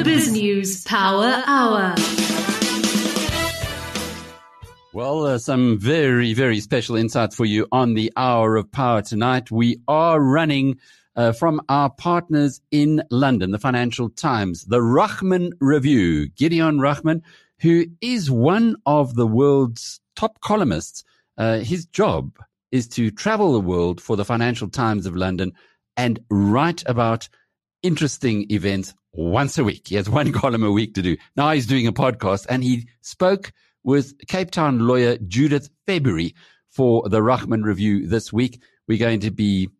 The BizNews Power Hour. Well, uh, some very, very special insights for you on the Hour of Power tonight. We are running uh, from our partners in London, the Financial Times, the Rachman Review. Gideon Rachman, who is one of the world's top columnists, uh, his job is to travel the world for the Financial Times of London and write about interesting events once a week. He has one column a week to do. Now he's doing a podcast and he spoke with Cape Town lawyer Judith February for the Rachman Review this week. We're going to be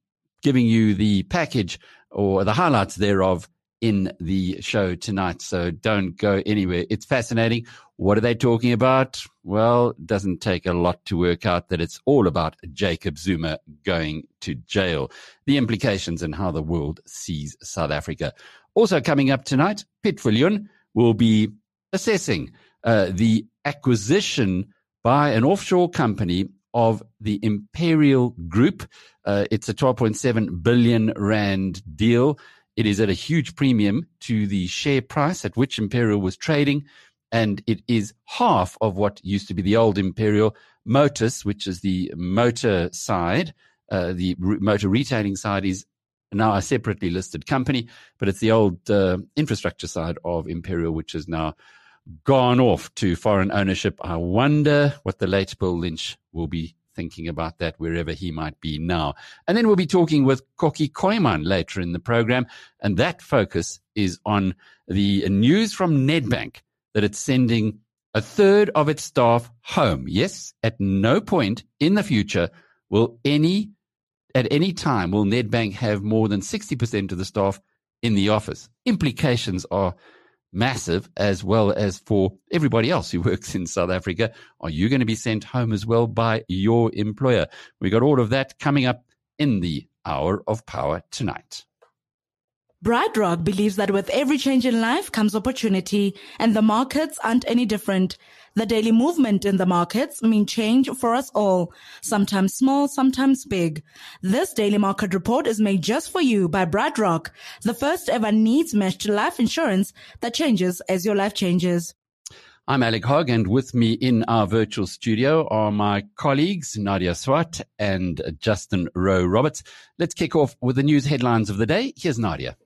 giving you the package or the highlights thereof in the show tonight. So don't go anywhere. It's fascinating. What are they talking about? Well, it doesn't take a lot to work out that it's all about Jacob Zuma going to jail, the implications and how the world sees South Africa. Also coming up tonight, Viljoen will be assessing uh, the acquisition by an offshore company of the Imperial Group. Uh, it's a 12.7 billion rand deal. It is at a huge premium to the share price at which Imperial was trading. And it is half of what used to be the old Imperial Motus, which is the motor side. Uh, the re- motor retailing side is now a separately listed company, but it's the old uh, infrastructure side of Imperial, which is now gone off to foreign ownership. I wonder what the late Bill Lynch will be thinking about that wherever he might be now. And then we'll be talking with Kokkie Kooyman later in the program. And that focus is on the news from Nedbank that it's sending a third of its staff home. Yes, at no point in the future will any, at any time, will Nedbank have more than 60% of the staff in the office. Implications are massive as well as for everybody else who works in South Africa. Are you going to be sent home as well by your employer? We got all of that coming up in the hour of power tonight. BrightRock believes that with every change in life comes opportunity, and the markets aren't any different. The daily movement in the markets mean change for us all, sometimes small, sometimes big. This daily market report is made just for you by BrightRock, the first ever needs meshed life insurance that changes as your life changes. I'm Alec Hogg, and with me in our virtual studio are my colleagues Nadia Swart and Justin Rowe Roberts. Let's kick off with the news headlines of the day. Here's Nadia.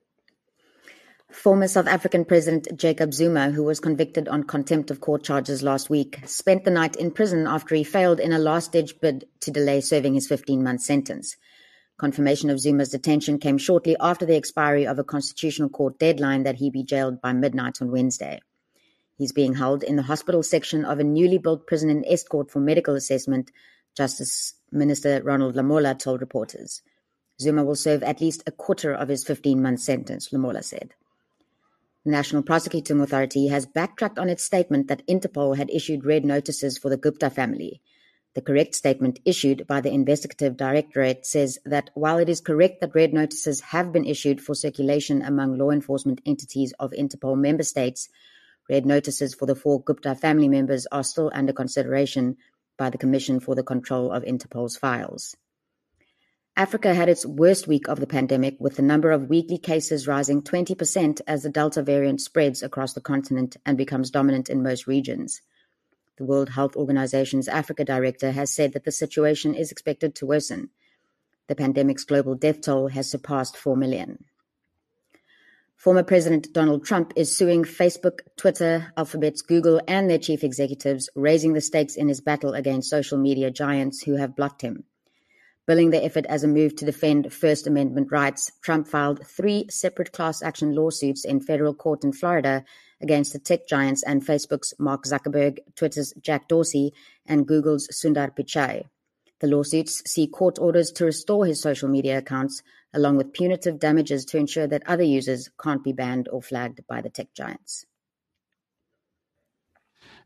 Former South African President Jacob Zuma, who was convicted on contempt of court charges last week, spent the night in prison after he failed in a last ditch bid to delay serving his 15 month sentence. Confirmation of Zuma's detention came shortly after the expiry of a constitutional court deadline that he be jailed by midnight on Wednesday. He's being held in the hospital section of a newly built prison in Estcourt for medical assessment, Justice Minister Ronald Lamola told reporters. Zuma will serve at least a quarter of his 15 month sentence, Lamola said. The National Prosecuting Authority has backtracked on its statement that Interpol had issued red notices for the Gupta family. The correct statement issued by the Investigative Directorate says that while it is correct that red notices have been issued for circulation among law enforcement entities of Interpol member states, red notices for the four Gupta family members are still under consideration by the Commission for the Control of Interpol's Files. Africa had its worst week of the pandemic, with the number of weekly cases rising 20% as the Delta variant spreads across the continent and becomes dominant in most regions. The World Health Organization's Africa director has said that the situation is expected to worsen. The pandemic's global death toll has surpassed 4 million. Former President Donald Trump is suing Facebook, Twitter, Alphabet's Google, and their chief executives, raising the stakes in his battle against social media giants who have blocked him. Billing the effort as a move to defend First Amendment rights, Trump filed three separate class action lawsuits in federal court in Florida against the tech giants and Facebook's Mark Zuckerberg, Twitter's Jack Dorsey, and Google's Sundar Pichai. The lawsuits seek court orders to restore his social media accounts, along with punitive damages to ensure that other users can't be banned or flagged by the tech giants.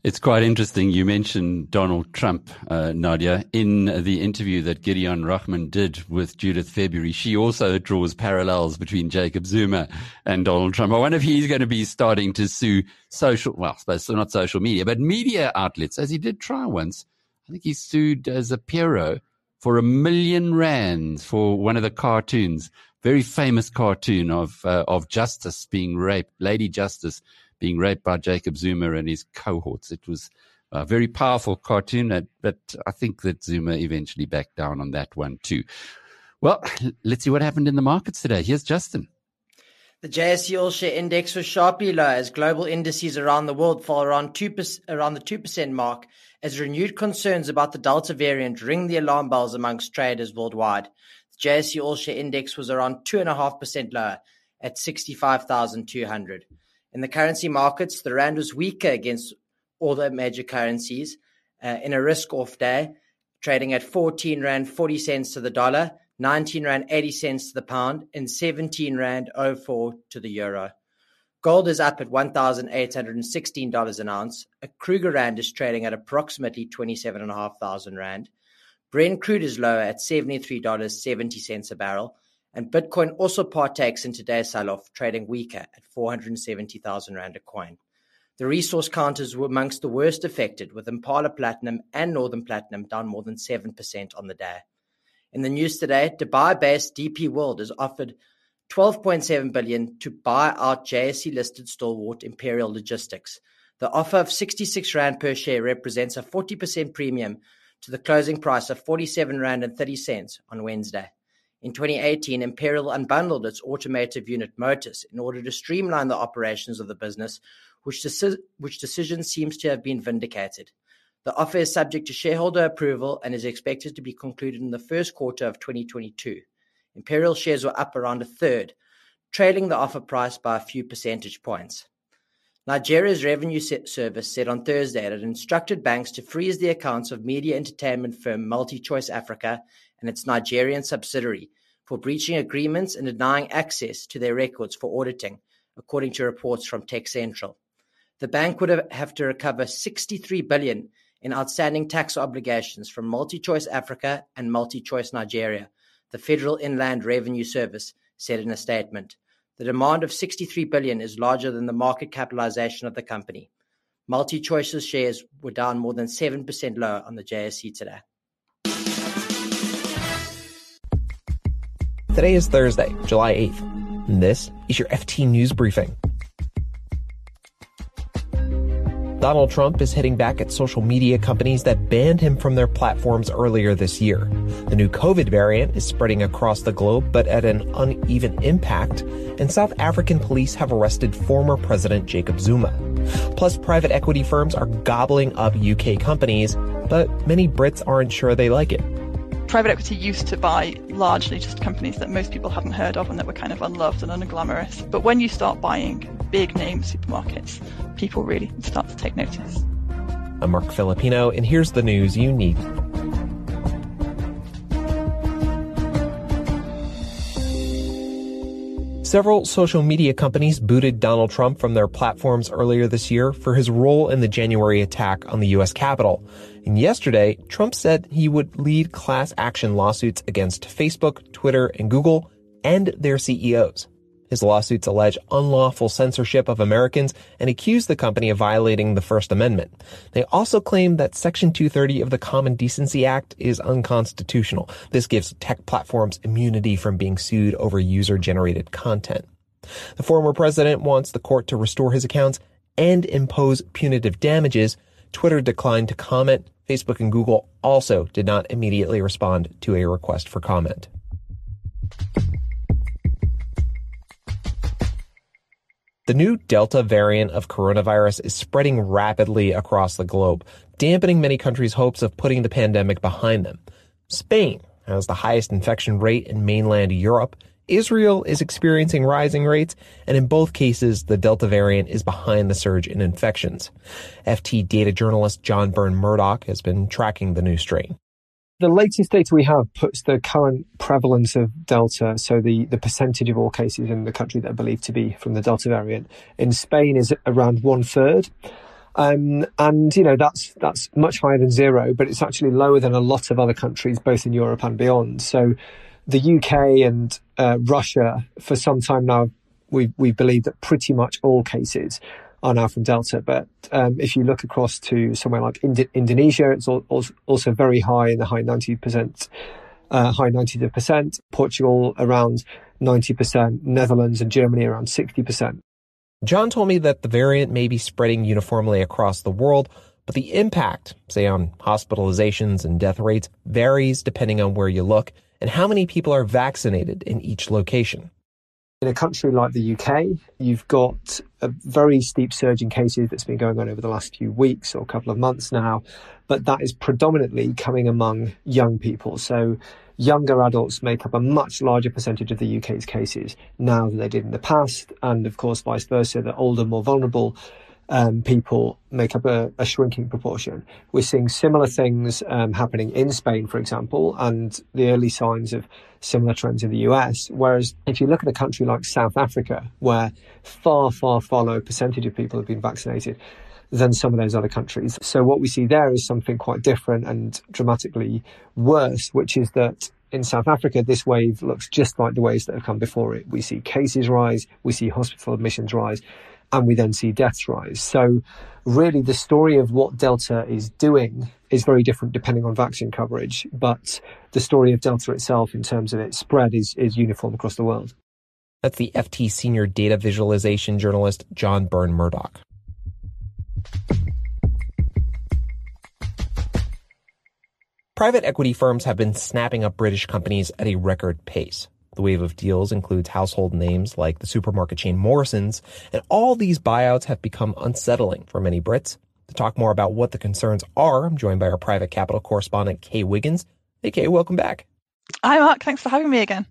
It's quite interesting. You mentioned Donald Trump, uh, Nadia, in the interview that Gideon Rachman did with Judith February. She also draws parallels between Jacob Zuma and Donald Trump. I wonder if he's going to be starting to sue social, well, I suppose not social media, but media outlets, as he did try once. I think he sued a Zapiro for a million rands for one of the cartoons very famous cartoon of uh, of Justice being raped, Lady Justice being raped by Jacob Zuma and his cohorts. It was a very powerful cartoon, but I think that Zuma eventually backed down on that one too. Well, let's see what happened in the markets today. Here's Justin. The JSE All Share Index was sharply lower as global indices around the world fell around, 2%, around the 2% mark as renewed concerns about the Delta variant ring the alarm bells amongst traders worldwide. The JSE All Share Index was around 2.5% lower at 65,200. In the currency markets, the rand was weaker against all the major currencies uh, in a risk-off day, trading at fourteen rand forty cents to the dollar 19 rand 80 cents to the pound and 17 rand 04 to the euro. Gold is up at $1,816 an ounce. A Krugerrand is trading at approximately 27,500 rand. Brent crude is lower at $73.70 a barrel. And Bitcoin also partakes in today's sell-off, trading weaker at 470,000 rand a coin. The resource counters were amongst the worst affected, with Impala Platinum and Northam Platinum down more than 7% on the day. In the news today, Dubai-based DP World has offered 12.7 billion to buy out JSE-listed stalwart Imperial Logistics. The offer of 66 rand per share represents a 40% premium to the closing price of 47 rand and 30 cents on Wednesday. In 2018, Imperial unbundled its automotive unit Motus in order to streamline the operations of the business, which, deci- which decision seems to have been vindicated. The offer is subject to shareholder approval and is expected to be concluded in the first quarter of 2022. Imperial shares were up around a third, trailing the offer price by a few percentage points. Nigeria's revenue service said on Thursday that it instructed banks to freeze the accounts of media entertainment firm MultiChoice Africa and its Nigerian subsidiary for breaching agreements and denying access to their records for auditing, according to reports from Tech Central. The bank would have to recover 63 billion in outstanding tax obligations from MultiChoice Africa and MultiChoice Nigeria, the Federal Inland Revenue Service said in a statement. The demand of 63 billion is larger than the market capitalization of the company. MultiChoice's shares were down more than 7% lower on the JSE today. Today is Thursday, July 8th, and this is your FT News Briefing. Donald Trump is hitting back at social media companies that banned him from their platforms earlier this year. The new COVID variant is spreading across the globe, but at an uneven impact, and South African police have arrested former President Jacob Zuma. Plus, private equity firms are gobbling up UK companies, but many Brits aren't sure they like it private equity used to buy largely just companies that most people hadn't heard of and that were kind of unloved and unglamorous. But when you start buying big name supermarkets, people really start to take notice. I'm Marc Filippino, and here's the news you need. Several social media companies booted Donald Trump from their platforms earlier this year for his role in the January attack on the U.S. Capitol. And yesterday, Trump said he would lead class action lawsuits against Facebook, Twitter, and Google and their CEOs. His lawsuits allege unlawful censorship of Americans and accuse the company of violating the First Amendment. They also claim that Section 230 of the Communications Decency Act is unconstitutional. This gives tech platforms immunity from being sued over user generated content. The former president wants the court to restore his accounts and impose punitive damages. Twitter declined to comment. Facebook and Google also did not immediately respond to a request for comment. The new Delta variant of coronavirus is spreading rapidly across the globe, dampening many countries' hopes of putting the pandemic behind them. Spain has the highest infection rate in mainland Europe. Israel is experiencing rising rates, and in both cases, the Delta variant is behind the surge in infections. FT data journalist John Burn-Murdoch has been tracking the new strain. The latest data we have puts the current prevalence of Delta, so the, the percentage of all cases in the country that are believed to be from the Delta variant, in Spain is around one third. Um, and you know that's that's much higher than zero, but it's actually lower than a lot of other countries, both in Europe and beyond. So, the UK and uh, Russia, for some time now, we we believe that pretty much all cases are now from Delta. But um, if you look across to somewhere like Ind- Indonesia, it's also very high in the high 90% uh, high 90s of percent, Portugal around 90%, Netherlands and Germany around 60%. John told me that the variant may be spreading uniformly across the world, but the impact, say on hospitalizations and death rates, varies depending on where you look and how many people are vaccinated in each location. In a country like the UK, you've got a very steep surge in cases that's been going on over the last few weeks or a couple of months now, but that is predominantly coming among young people. So younger adults make up a much larger percentage of the UK's cases now than they did in the past. And of course, vice versa, the older, more vulnerable um, people make up a, a, shrinking proportion. We're seeing similar things um, happening in Spain, for example, and the early signs of similar trends in the US. Whereas if you look at a country like South Africa, where far, far, far lower percentage of people have been vaccinated than some of those other countries. So what we see there is something quite different and dramatically worse, which is that in South Africa, this wave looks just like the waves that have come before it. We see cases rise, we see hospital admissions rise, and we then see deaths rise. So really the story of what Delta is doing is very different depending on vaccine coverage, but the story of Delta itself in terms of its spread is, is uniform across the world. That's the FT senior data visualization journalist, John Burn-Murdoch. Private equity firms have been snapping up British companies at a record pace. The wave of deals includes household names like the supermarket chain Morrisons, and all these buyouts have become unsettling for many Brits. To talk more about what the concerns are, I'm joined by our private capital correspondent, Kaye Wiggins. Hey, Kaye, welcome back. Hi, Marc. Thanks for having me again.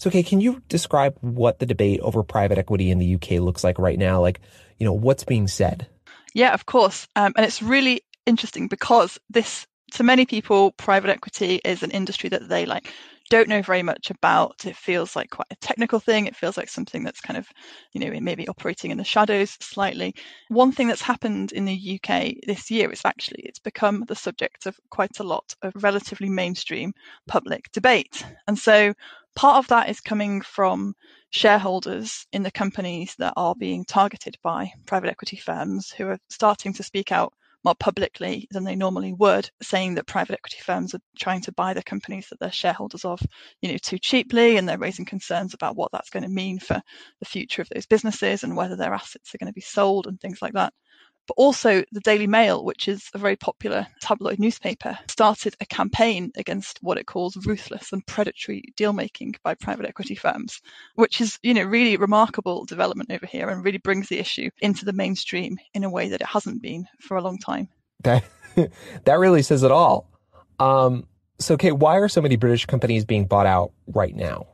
So, Kaye, can you describe what the debate over private equity in the UK looks like right now? Like, you know, what's being said? Yeah, of course. Um, and it's really interesting because this, to many people, private equity is an industry that they like don't know very much about. It feels like quite a technical thing. It feels like something that's kind of, you know, maybe operating in the shadows slightly. One thing that's happened in the UK this year is actually it's become the subject of quite a lot of relatively mainstream public debate. And so part of that is coming from shareholders in the companies that are being targeted by private equity firms who are starting to speak out more publicly than they normally would, saying that private equity firms are trying to buy the companies that they're shareholders of, you know, too cheaply, and they're raising concerns about what that's going to mean for the future of those businesses and whether their assets are going to be sold and things like that. But also, the Daily Mail, which is a very popular tabloid newspaper, started a campaign against what it calls ruthless and predatory deal making by private equity firms, which is, you know, really remarkable development over here and really brings the issue into the mainstream in a way that it hasn't been for a long time. That that really says it all. Um, so, Kate, why are so many British companies being bought out right now?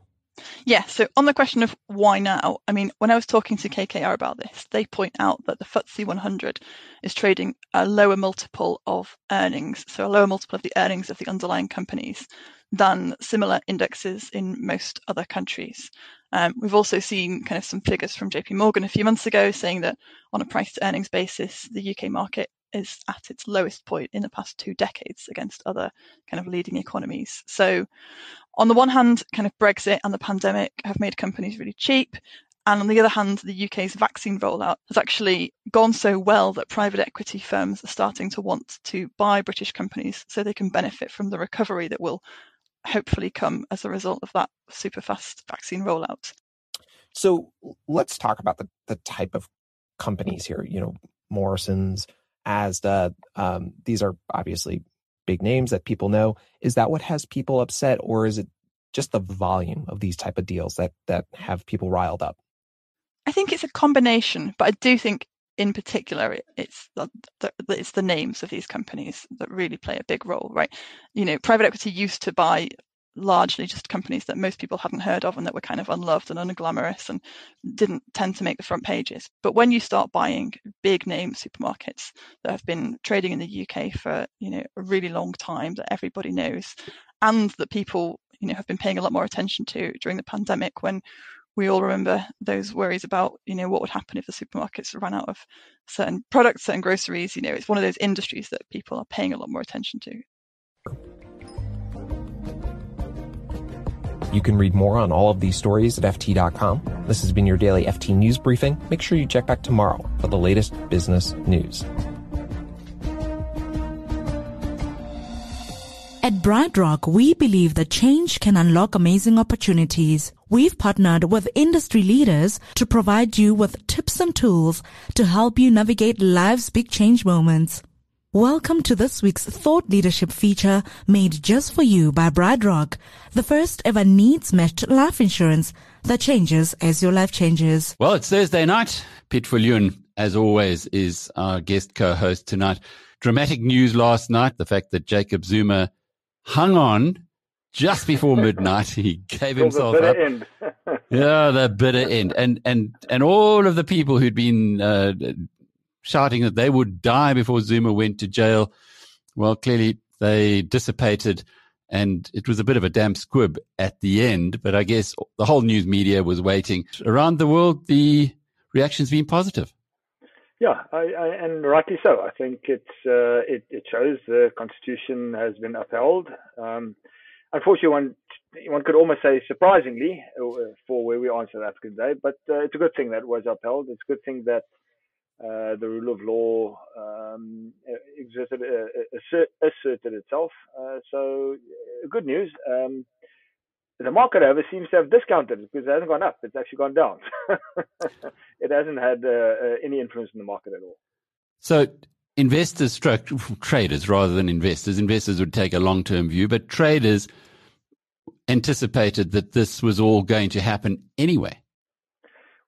Yeah, so on the question of why now, I mean, when I was talking to KKR about this, they point out that the FTSE 100 is trading a lower multiple of earnings, so a lower multiple of the earnings of the underlying companies than similar indexes in most other countries. Um, we've also seen kind of some figures from JP Morgan a few months ago saying that on a price to earnings basis, the UK market is at its lowest point in the past two decades against other kind of leading economies. So, on the one hand, kind of Brexit and the pandemic have made companies really cheap. And on the other hand, the UK's vaccine rollout has actually gone so well that private equity firms are starting to want to buy British companies so they can benefit from the recovery that will hopefully come as a result of that super fast vaccine rollout. So let's talk about the, the type of companies here. You know, Morrisons, Asda. Um, these are obviously big names that people know. Is that what has people upset, or is it just the volume of these type of deals that that have people riled up? I think it's a combination, but I do think in particular it's the, the, it's the names of these companies that really play a big role, right? You know, private equity used to buy largely just companies that most people hadn't heard of and that were kind of unloved and unglamorous and didn't tend to make the front pages. But when you start buying big name supermarkets that have been trading in the UK for, you know, a really long time that everybody knows and that people, you know, have been paying a lot more attention to during the pandemic when we all remember those worries about, you know, what would happen if the supermarkets ran out of certain products, certain groceries. You know, it's one of those industries that people are paying a lot more attention to. You can read more on all of these stories at FT.com. This has been your daily FT News Briefing. Make sure you check back tomorrow for the latest business news. At BrightRock, we believe that change can unlock amazing opportunities. We've partnered with industry leaders to provide you with tips and tools to help you navigate life's big change moments. Welcome to this week's Thought Leadership feature made just for you by BrightRock, the first ever needs matched life insurance that changes as your life changes. Well, it's Thursday night. Piet Viljoen, as always, is our guest co-host tonight. Dramatic news last night, the fact that Jacob Zuma hung on just before midnight. He gave himself the up. End. yeah, the bitter end. And and and all of the people who'd been uh, shouting that they would die before Zuma went to jail, well, clearly they dissipated. And it was a bit of a damp squib at the end, but I guess the whole news media was waiting. Around the world, the reaction's been positive. Yeah, I, I, and rightly so. I think it's uh, it, it, shows the constitution has been upheld. Um, unfortunately, one one could almost say surprisingly uh, for where we are on South African Day, but uh, it's a good thing that was upheld. It's a good thing that uh, the rule of law um, existed, uh, asserted itself. Uh, so, good news. Um, the market, however, seems to have discounted because it hasn't gone up. It's actually gone down. it hasn't had uh, uh, any influence in the market at all. So, investors, stroke traders rather than investors, investors would take a long term view, but traders anticipated that this was all going to happen anyway.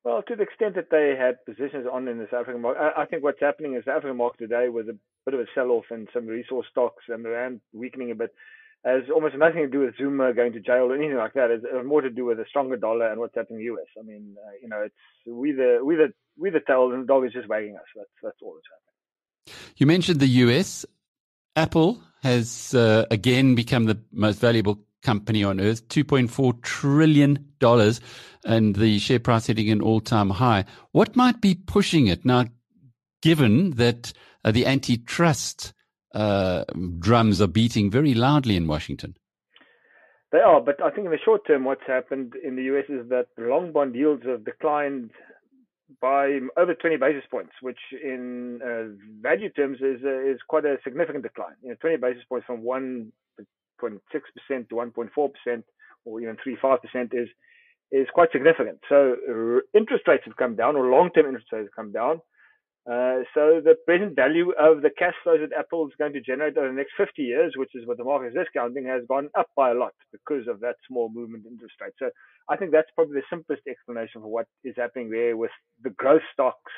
Well, to the extent that they had positions on in the South African market, I, I think what's happening in the African market today with a bit of a sell off in some resource stocks and the rand weakening a bit has almost nothing to do with Zuma going to jail or anything like that. It's more to do with a stronger dollar and what's happening in the US. I mean, uh, you know, it's we the we the we the tail and the dog is just wagging us. That's that's all that's happening. You mentioned the US. Apple has uh, again become the most valuable company on earth, $2.4 trillion, and the share price hitting an all time high. What might be pushing it now, given that uh, the antitrust uh, drums are beating very loudly in Washington? They are, but I think in the short term, what's happened in the US is that long bond yields have declined by over 20 basis points, which in uh, value terms is uh, is quite a significant decline. You know, 20 basis points from 1.6% to 1.4% or even 3.5% is is quite significant. So interest rates have come down, or long-term interest rates have come down. Uh, so the present value of the cash flows that Apple is going to generate over the next 50 years, which is what the market is discounting, has gone up by a lot because of that small movement in interest rates. So I think that's probably the simplest explanation for what is happening there with the growth stocks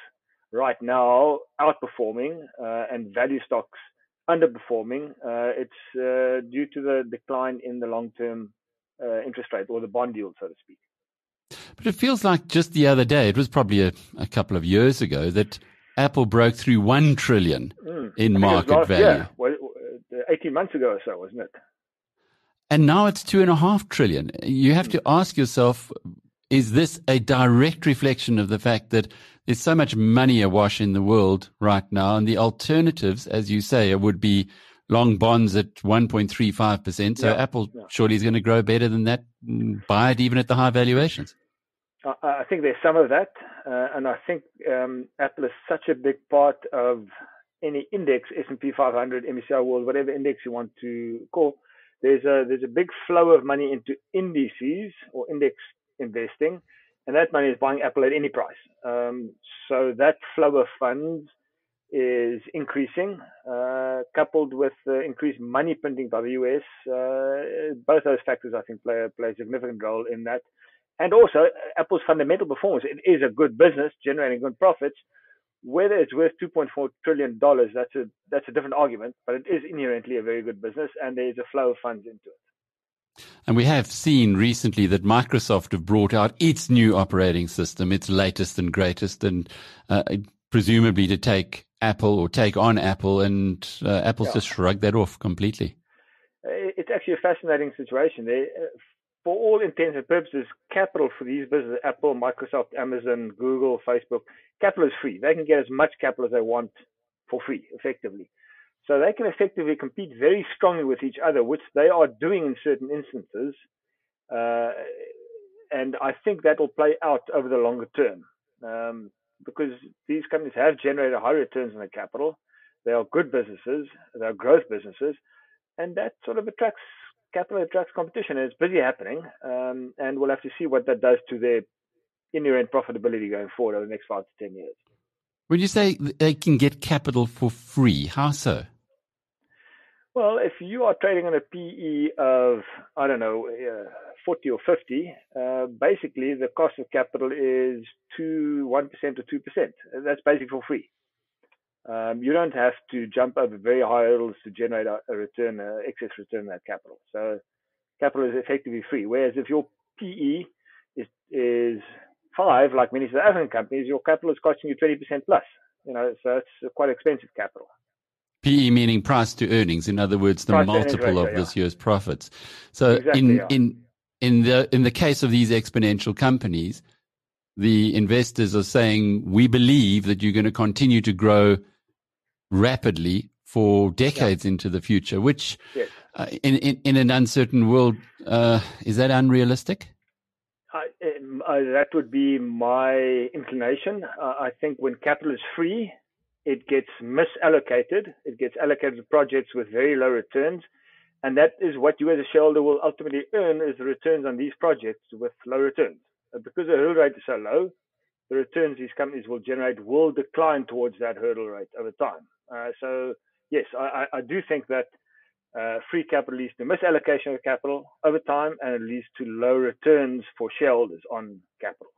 right now outperforming uh, and value stocks underperforming. Uh, it's uh, due to the decline in the long-term uh, interest rate or the bond yield, so to speak. But it feels like just the other day, it was probably a, a couple of years ago, that Apple broke through one trillion mm. in market value. Yeah, well, uh, eighteen months ago or so, wasn't it? And now it's two and a half trillion. You have mm. to ask yourself: Is this a direct reflection of the fact that there's so much money awash in the world right now, and the alternatives, as you say, would be long bonds at 1.35%. So yeah, Apple yeah. surely is going to grow better than that, buy it even at the high valuations. I think there's some of that, uh, and I think um, Apple is such a big part of any index, S&P 500, MSCI World, whatever index you want to call. There's a there's a big flow of money into indices or index investing, and that money is buying Apple at any price. Um, so that flow of funds is increasing, uh, coupled with the increased money printing by the US. Uh, both those factors, I think, play, play a significant role in that. And also, Apple's fundamental performance. It is a good business generating good profits. Whether it's worth 2.4 trillion dollars, that's a that's a different argument. But it is inherently a very good business, and there is a flow of funds into it. And we have seen recently that Microsoft have brought out its new operating system, its latest and greatest, and uh, presumably to take Apple or take on Apple, and uh, Apple's yeah. just shrugged that off completely. It's actually a fascinating situation. They, for all intents and purposes, capital for these businesses, Apple, Microsoft, Amazon, Google, Facebook, capital is free. They can get as much capital as they want for free, effectively. So they can effectively compete very strongly with each other, which they are doing in certain instances. Uh, and I think that will play out over the longer term um, because these companies have generated high returns on their capital. They are good businesses, they are growth businesses. and that sort of attracts capital attracts competition. And it's busy happening, um, and we'll have to see what that does to their inherent profitability going forward over the next five to ten years. When you say they can get capital for free, how so? Well, if you are trading on a PE of, I don't know, uh, 40 or 50, uh, basically the cost of capital is 2, 1% or 2%. That's basically for free. Um, you don't have to jump over very high hurdles to generate a, a return, uh, excess return on that capital. So capital is effectively free. Whereas if your PE is, is five, like many South African companies, your capital is costing you 20% plus. You know, so it's quite expensive capital. PE meaning price to earnings. In other words, the Price multiple ratio, of yeah. this year's profits. So Exactly, in yeah. in in the in the case of these exponential companies, the investors are saying we believe that you're going to continue to grow rapidly for decades into the future. Which, Yes. uh, in, in in an uncertain world, uh, is that unrealistic? I, um, uh, that would be my inclination. Uh, I think when capital is free, it gets misallocated. It gets allocated to projects with very low returns. And that is what you as a shareholder will ultimately earn is the returns on these projects with low returns. Uh, because the hurdle rate is so low, the returns these companies will generate will decline towards that hurdle rate over time. Uh, so yes, I, I, do think that uh, free capital leads to misallocation of capital over time, and it leads to low returns for shareholders on capital.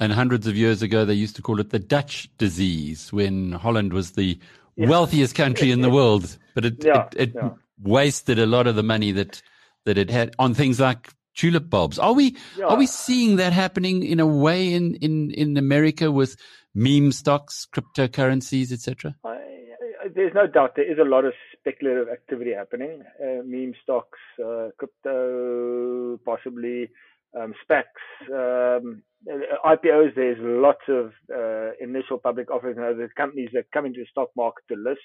And hundreds of years ago, they used to call it the Dutch disease when Holland was the Yeah. wealthiest country in the world, but it, it, it wasted a lot of the money that, that it had on things like tulip bulbs. Are we, are we seeing that happening in a way in, in, in America with meme stocks, cryptocurrencies, etc.? There's no doubt there is a lot of speculative activity happening. Uh, meme stocks, uh, crypto, possibly um, SPACs, um, IPOs. There's lots of uh, initial public offerings. The companies that come into the stock market to list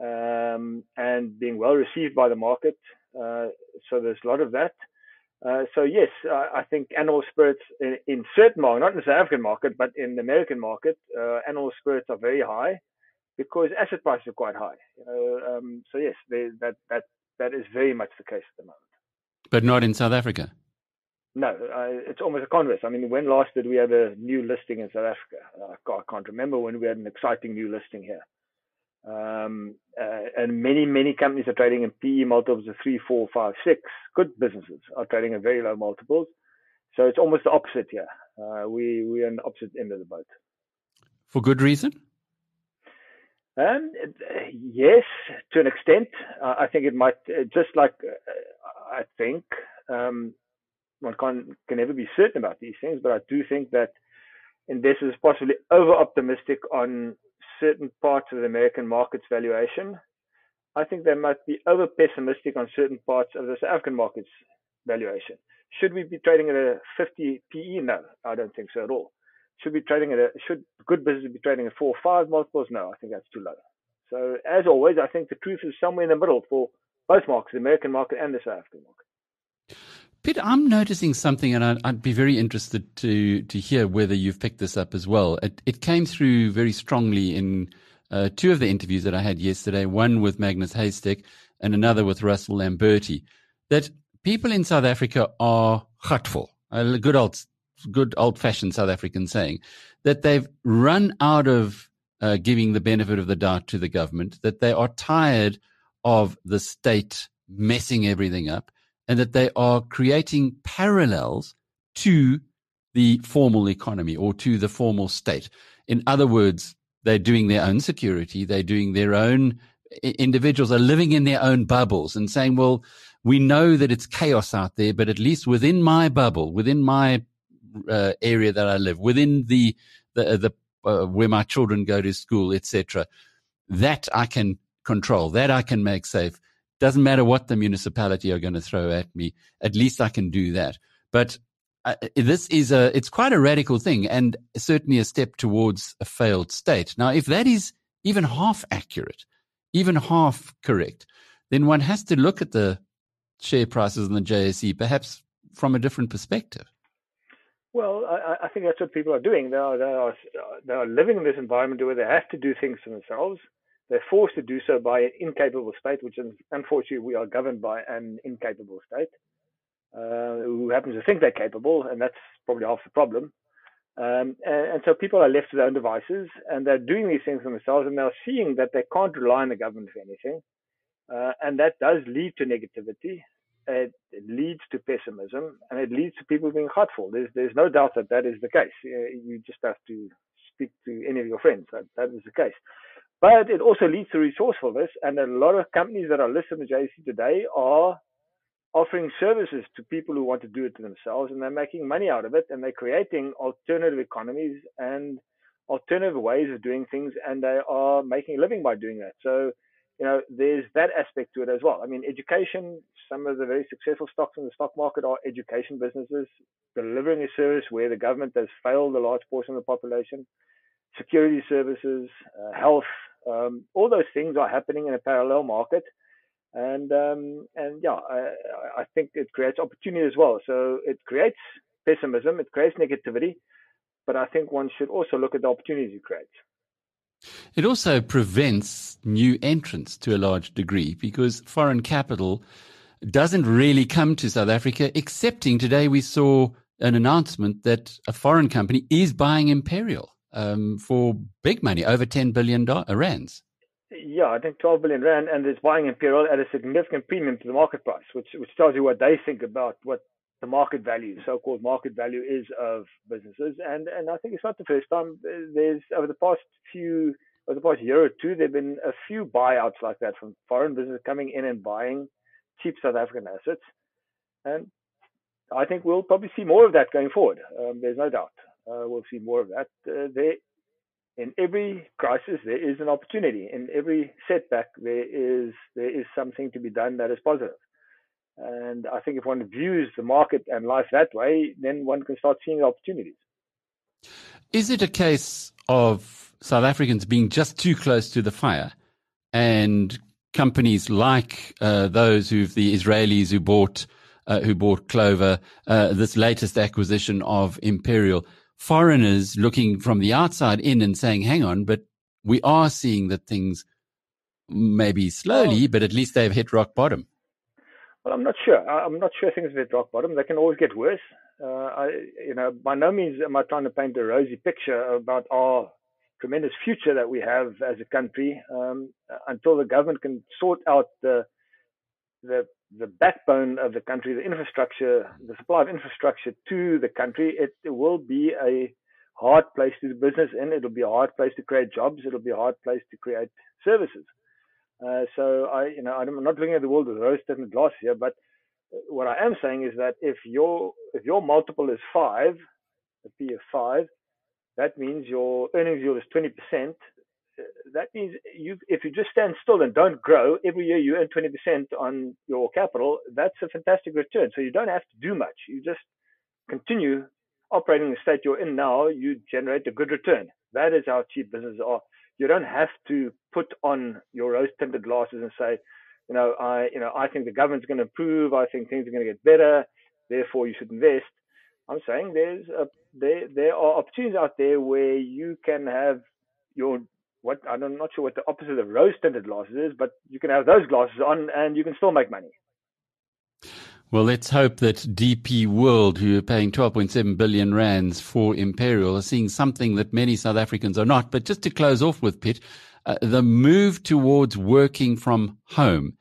um, and being well received by the market. Uh, so there's a lot of that. Uh, so yes, I, I think animal spirits in, in certain markets, not in the South African market, but in the American market, uh, animal spirits are very high because asset prices are quite high. You know, um, so yes, they, that that that is very much the case at the moment. But not in South Africa. No, uh, it's almost a converse. I mean, when last did we have a new listing in South Africa? Uh, I can't- I can't remember when we had an exciting new listing here. Um, uh, and many, many companies are trading in PE multiples of three, four, five, six. Good businesses are trading at very low multiples. So it's almost the opposite here. Uh, we we are on the opposite end of the boat. For good reason? Um, yes, to an extent. Uh, I think it might, just like uh, I think, um, one can, can never be certain about these things, but I do think that investors are possibly over optimistic on certain parts of the American market's valuation. I think they might be over pessimistic on certain parts of the South African market's valuation. Should we be trading at a 50 PE? No, I don't think so at all. Should be trading at a should good business be trading at four or five multiples? No, I think that's too low. So as always, I think the truth is somewhere in the middle for both markets, the American market and the South African market. Piet, I'm noticing something, and I'd, I'd be very interested to to hear whether you've picked this up as well. It, it came through very strongly in uh, two of the interviews that I had yesterday. One with Magnus Heystek, and another with Russell Lamberti. That people in South Africa are gatvol, a good old good old fashioned South African saying that they've run out of uh, giving the benefit of the doubt to the government. That they are tired of the state messing everything up and that they are creating parallels to the formal economy or to the formal state. In other words, they're doing their own security, they're doing their own individuals are living in their own bubbles and saying, well, we know that it's chaos out there, but at least within my bubble, within my uh, area that I live, within the the, the uh, where my children go to school, etc., that I can control, that I can make safe. Doesn't matter what the municipality are going to throw at me. At least I can do that. But uh, this is a, it's quite a radical thing and certainly a step towards a failed state. Now, if that is even half accurate, even half correct, then one has to look at the share prices in the JSE perhaps from a different perspective. Well, I, I think that's what people are doing. They are, they are they are living in this environment where they have to do things for themselves. They're forced to do so by an incapable state, which unfortunately we are governed by an incapable state, uh, who happens to think they're capable, and that's probably half the problem. Um, and, and, so people are left to their own devices, and they're doing these things for themselves, and they're seeing that they can't rely on the government for anything, uh, and that does lead to negativity. It, it, leads to pessimism, and it leads to people being hurtful. There's there's no doubt that that is the case. You just have to speak to any of your friends. That that is the case. But it also leads to resourcefulness, and a lot of companies that are listed in the JSE today are offering services to people who want to do it themselves, and they're making money out of it, and they're creating alternative economies and alternative ways of doing things, and they are making a living by doing that. So, you know, there's that aspect to it as well. I mean, education. Some of the very successful stocks in the stock market are education businesses delivering a service where the government has failed a large portion of the population. Security services, uh, health, um, all those things are happening in a parallel market and um, and yeah, I, I think it creates opportunity as well. So it creates pessimism, it creates negativity, but I think one should also look at the opportunities it creates. It also prevents new entrants to a large degree because foreign capital doesn't really come to South Africa, excepting today we saw an announcement that a foreign company is buying Imperial um, for big money, over 10 billion rands yeah, I think 12 billion rand, and it's buying Imperial at a significant premium to the market price, which which tells you what they think about what the market value, so-called market value, is of businesses. And and I think it's not the first time. There's over the past few, over the past year or two, there've been a few buyouts like that from foreign businesses coming in and buying cheap South African assets, and I think we'll probably see more of that going forward. Um, there's no doubt. Uh, we'll see more of that. Uh, there in every crisis there is an opportunity. In every setback there is there is something to be done that is positive. And I think if one views the market and life that way, then one can start seeing opportunities. Is it a case of South Africans being just too close to the fire, and companies like uh, those who the Israelis who bought uh, who bought Clover, uh, this latest acquisition of Imperial, foreigners looking from the outside in and saying, hang on, but we are seeing that things maybe slowly, but at least they've hit rock bottom. Well, I'm not sure. I'm not sure things have hit rock bottom. They can always get worse. Uh, I, you know, by no means am I trying to paint a rosy picture about our tremendous future that we have as a country um, until the government can sort out the the the backbone of the country, the infrastructure, the supply of infrastructure to the country, it, it will be a hard place to do business in. It'll be a hard place to create jobs. It'll be a hard place to create services. Uh, so I, you know, I'm not looking at the world with rose-tinted glass here, but what I am saying is that if your if your multiple is five, a P of five, that means your earnings yield is 20 percent that means you, if you just stand still and don't grow, every year you earn 20% on your capital. That's a fantastic return. So you don't have to do much. You just continue operating the state you're in now. You generate a good return. That is how cheap businesses are. You don't have to put on your rose-tinted glasses and say, you know, I, you know, I think the government's going to improve. I think things are going to get better. Therefore, you should invest. I'm saying there's a, there there are opportunities out there where you can have your what I'm not sure what the opposite of rose tinted glasses is, but you can have those glasses on and you can still make money. Well, let's hope that DP World, who are paying 12.7 billion rands for Imperial, are seeing something that many South Africans are not. But just to close off with Piet, uh, the move towards working from home.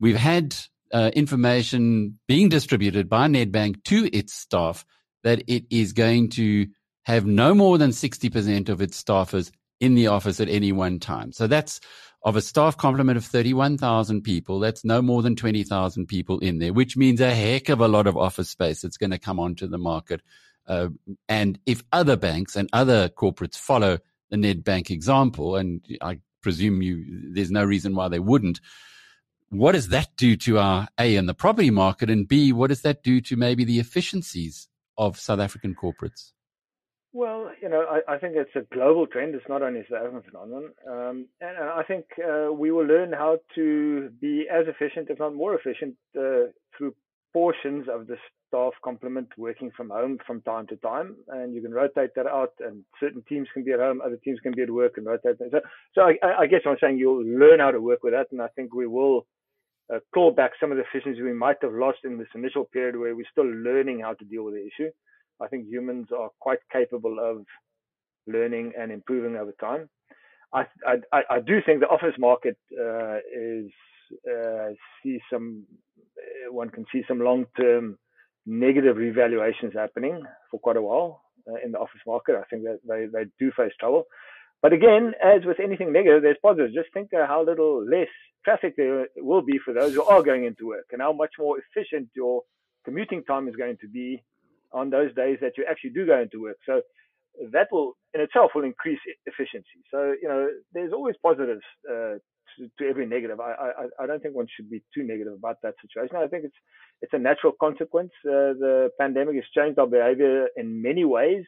We've had uh, information being distributed by Nedbank to its staff that it is going to have no more than 60% of its staffers in the office at any one time. So that's of a staff complement of 31,000 people. That's no more than 20,000 people in there, which means a heck of a lot of office space that's going to come onto the market. Uh, and if other banks and other corporates follow the Nedbank example, and I presume you, there's no reason why they wouldn't. What does that do to our A in the property market, and B, what does that do to maybe the efficiencies of South African corporates? Well, you know, I, I, think it's a global trend. It's not only a South African phenomenon. Um, and I think uh, we will learn how to be as efficient, if not more efficient, uh, through portions of the staff complement working from home from time to time, and you can rotate that out. And certain teams can be at home, other teams can be at work, and rotate. That. So, so I, I guess I'm saying you'll learn how to work with that, and I think we will uh, claw back some of the efficiency we might have lost in this initial period where we're still learning how to deal with the issue. I think humans are quite capable of learning and improving over time. I I, I do think the office market uh, is uh, see some uh, one can see some long term negative revaluations happening for quite a while uh, in the office market. I think that they, they do face trouble. But again, as with anything negative, there's positives. Just think how little less traffic there will be for those who are going into work and how much more efficient your commuting time is going to be on those days that you actually do go into work. So that will in itself will increase efficiency. So you know, there's always positives uh, to, to, every negative. I, I I don't think one should be too negative about that situation. I think it's it's a natural consequence. Uh, the pandemic has changed our behavior in many ways,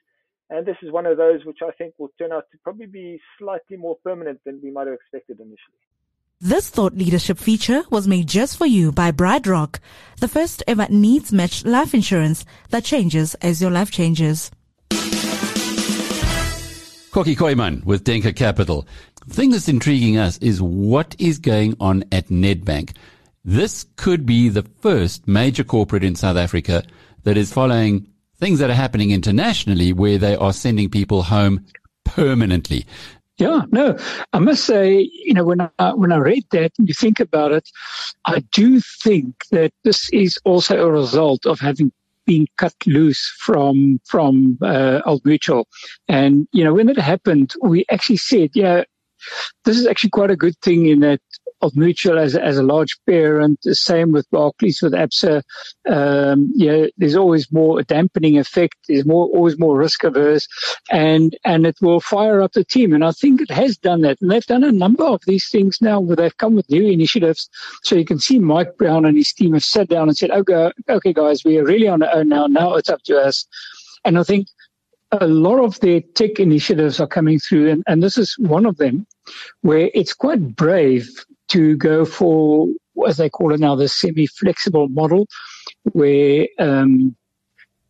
and this is one of those which I think will turn out to probably be slightly more permanent than we might have expected initially. This thought leadership feature was made just for you by BrightRock, the first ever needs matched life insurance that changes as your life changes. Kokkie Kooyman with Denker Capital. The thing that's intriguing us is what is going on at Nedbank. This could be the first major corporate in South Africa that is following things that are happening internationally where they are sending people home permanently. Yeah, no, I must say, you know, when I, when I read that and you think about it, I do think that this is also a result of having been cut loose from from uh, Old Mutual, and you know when it happened, we actually said, yeah, this is actually quite a good thing in that Old Mutual as, as a large parent. The same with Barclays, with ABSA. Um, yeah, there's always more a dampening effect. There's more, always more risk averse and, and it will fire up the team. And I think it has done that. And they've done a number of these things now where they've come with new initiatives. So you can see Mike Brown and his team have sat down and said, okay, okay, guys, we are really on our own now. Now it's up to us. And I think a lot of their tech initiatives are coming through, and, and this is one of them, where it's quite brave to go for, as they call it now, the semi-flexible model, where um,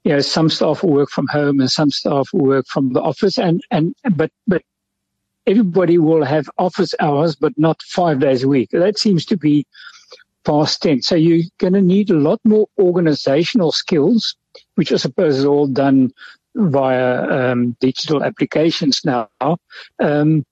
you know some staff will work from home and some staff will work from the office, and and but but everybody will have office hours, but not five days a week. That seems to be past tense. So you're going to need a lot more organizational skills, which I suppose is all done via um, digital applications now. Um,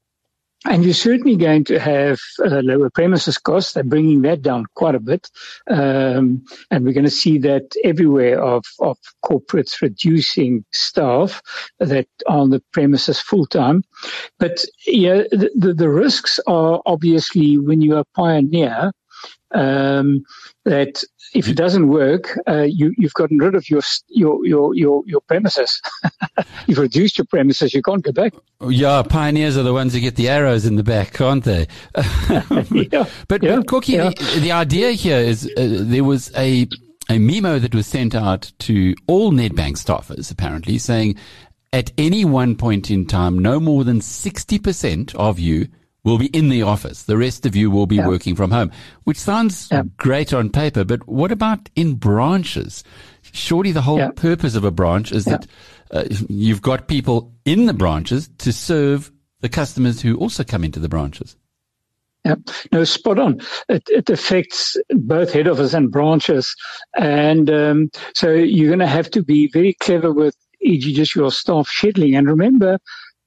and you're certainly going to have uh, lower premises costs. They're bringing that down quite a bit. Um, and we're going to see that everywhere of, of corporates reducing staff that on the premises full time. But yeah, the, the, the risks are obviously when you are a pioneer, um, that if it doesn't work, uh, you, have gotten rid of your your your your, your premises. you've reduced your premises. You can't go back. Yeah, pioneers are the ones who get the arrows in the back, aren't they? yeah, but, yeah, but Kokkie, yeah. the, the, idea here is uh, there was a a memo that was sent out to all Nedbank staffers, apparently, saying at any one point in time, no more than sixty percent of you will be in the office. The rest of you will be yeah. working from home, which sounds yeah. great on paper. But what about in branches? Surely the whole yeah. purpose of a branch is that uh, you've got people in the branches to serve the customers who also come into the branches. Yeah, no, spot on. It, it affects both head office and branches. And um, so you're going to have to be very clever with e.g. just your staff scheduling. And remember,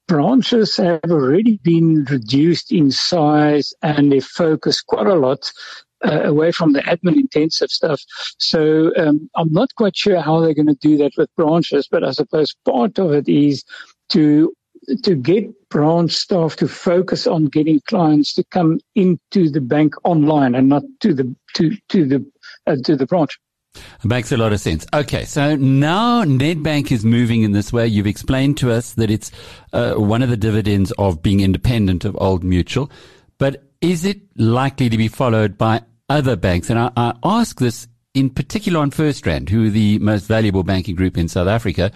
branches have already been reduced in size and they focus quite a lot uh, away from the admin intensive stuff. So um, I'm not quite sure how they're going to do that with branches, but I suppose part of it is to to get branch staff to focus on getting clients to come into the bank online and not to the to to the uh, to the branch. It makes a lot of sense. Okay, so now Nedbank is moving in this way. You've explained to us that it's uh, one of the dividends of being independent of Old Mutual, but is it likely to be followed by other banks? And I, I ask this in particular on FirstRand, who are the most valuable banking group in South Africa.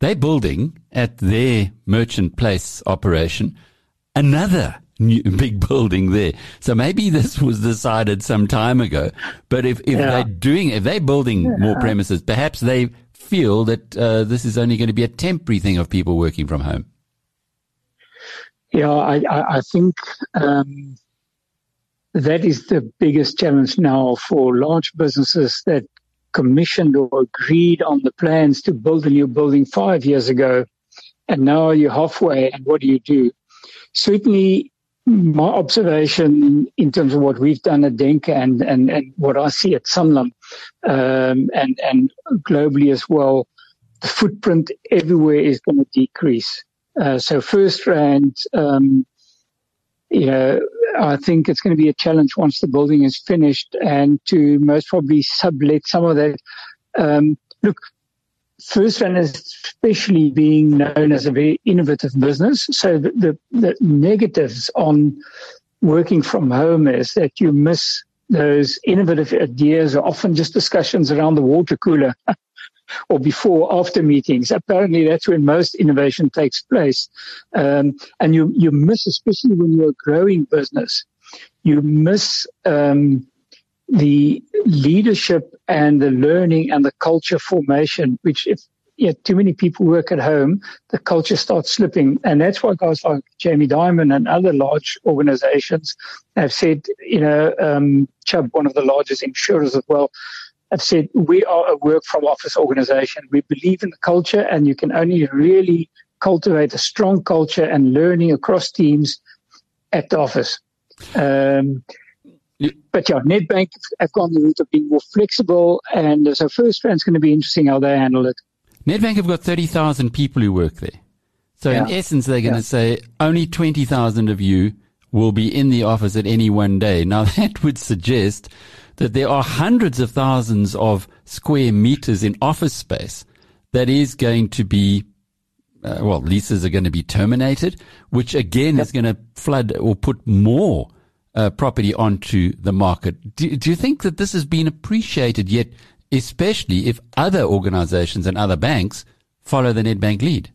They're building at their merchant place operation another new, big building there. So maybe this was decided some time ago. But if, if Yeah. they're doing, if they're building more premises, perhaps they feel that uh, this is only going to be a temporary thing of people working from home. Yeah, I, I, I think um, that is the biggest challenge now for large businesses that commissioned or agreed on the plans to build a new building five years ago. And now you're halfway, and what do you do? Certainly, my observation in terms of what we've done at Denker and, and, and what I see at Sanlam um, and, and globally as well, the footprint everywhere is going to decrease. Uh, so FirstRand, um, you know, I think it's going to be a challenge once the building is finished and to most probably sublet some of that. Um, look, FirstRand is especially being known as a very innovative business. So the, the, the negatives on working from home is that you miss those innovative ideas are often just discussions around the water cooler. or before after meetings. Apparently, that's when most innovation takes place. Um, and you, you miss, especially when you're a growing business, you miss um, the leadership and the learning and the culture formation, which if yeah, too many people work at home, the culture starts slipping. And that's why guys like Jamie Dimon and other large organizations have said, you know, um, Chubb, one of the largest insurers as well, have said we are a work from office organization. We believe in the culture, and you can only really cultivate a strong culture and learning across teams at the office. Um, but yeah, Nedbank have gone the route of being more flexible, and so FirstRand's going to be interesting how they handle it. Nedbank have got 30,000 people who work there. So in essence, they're going to say only 20,000 of you will be in the office at any one day. Now that would suggest that there are hundreds of thousands of square meters in office space that is going to be, uh, well, leases are going to be terminated, which again is going to flood or put more uh, property onto the market. Do, do you think that this has been appreciated yet, especially if other organizations and other banks follow the Nedbank lead?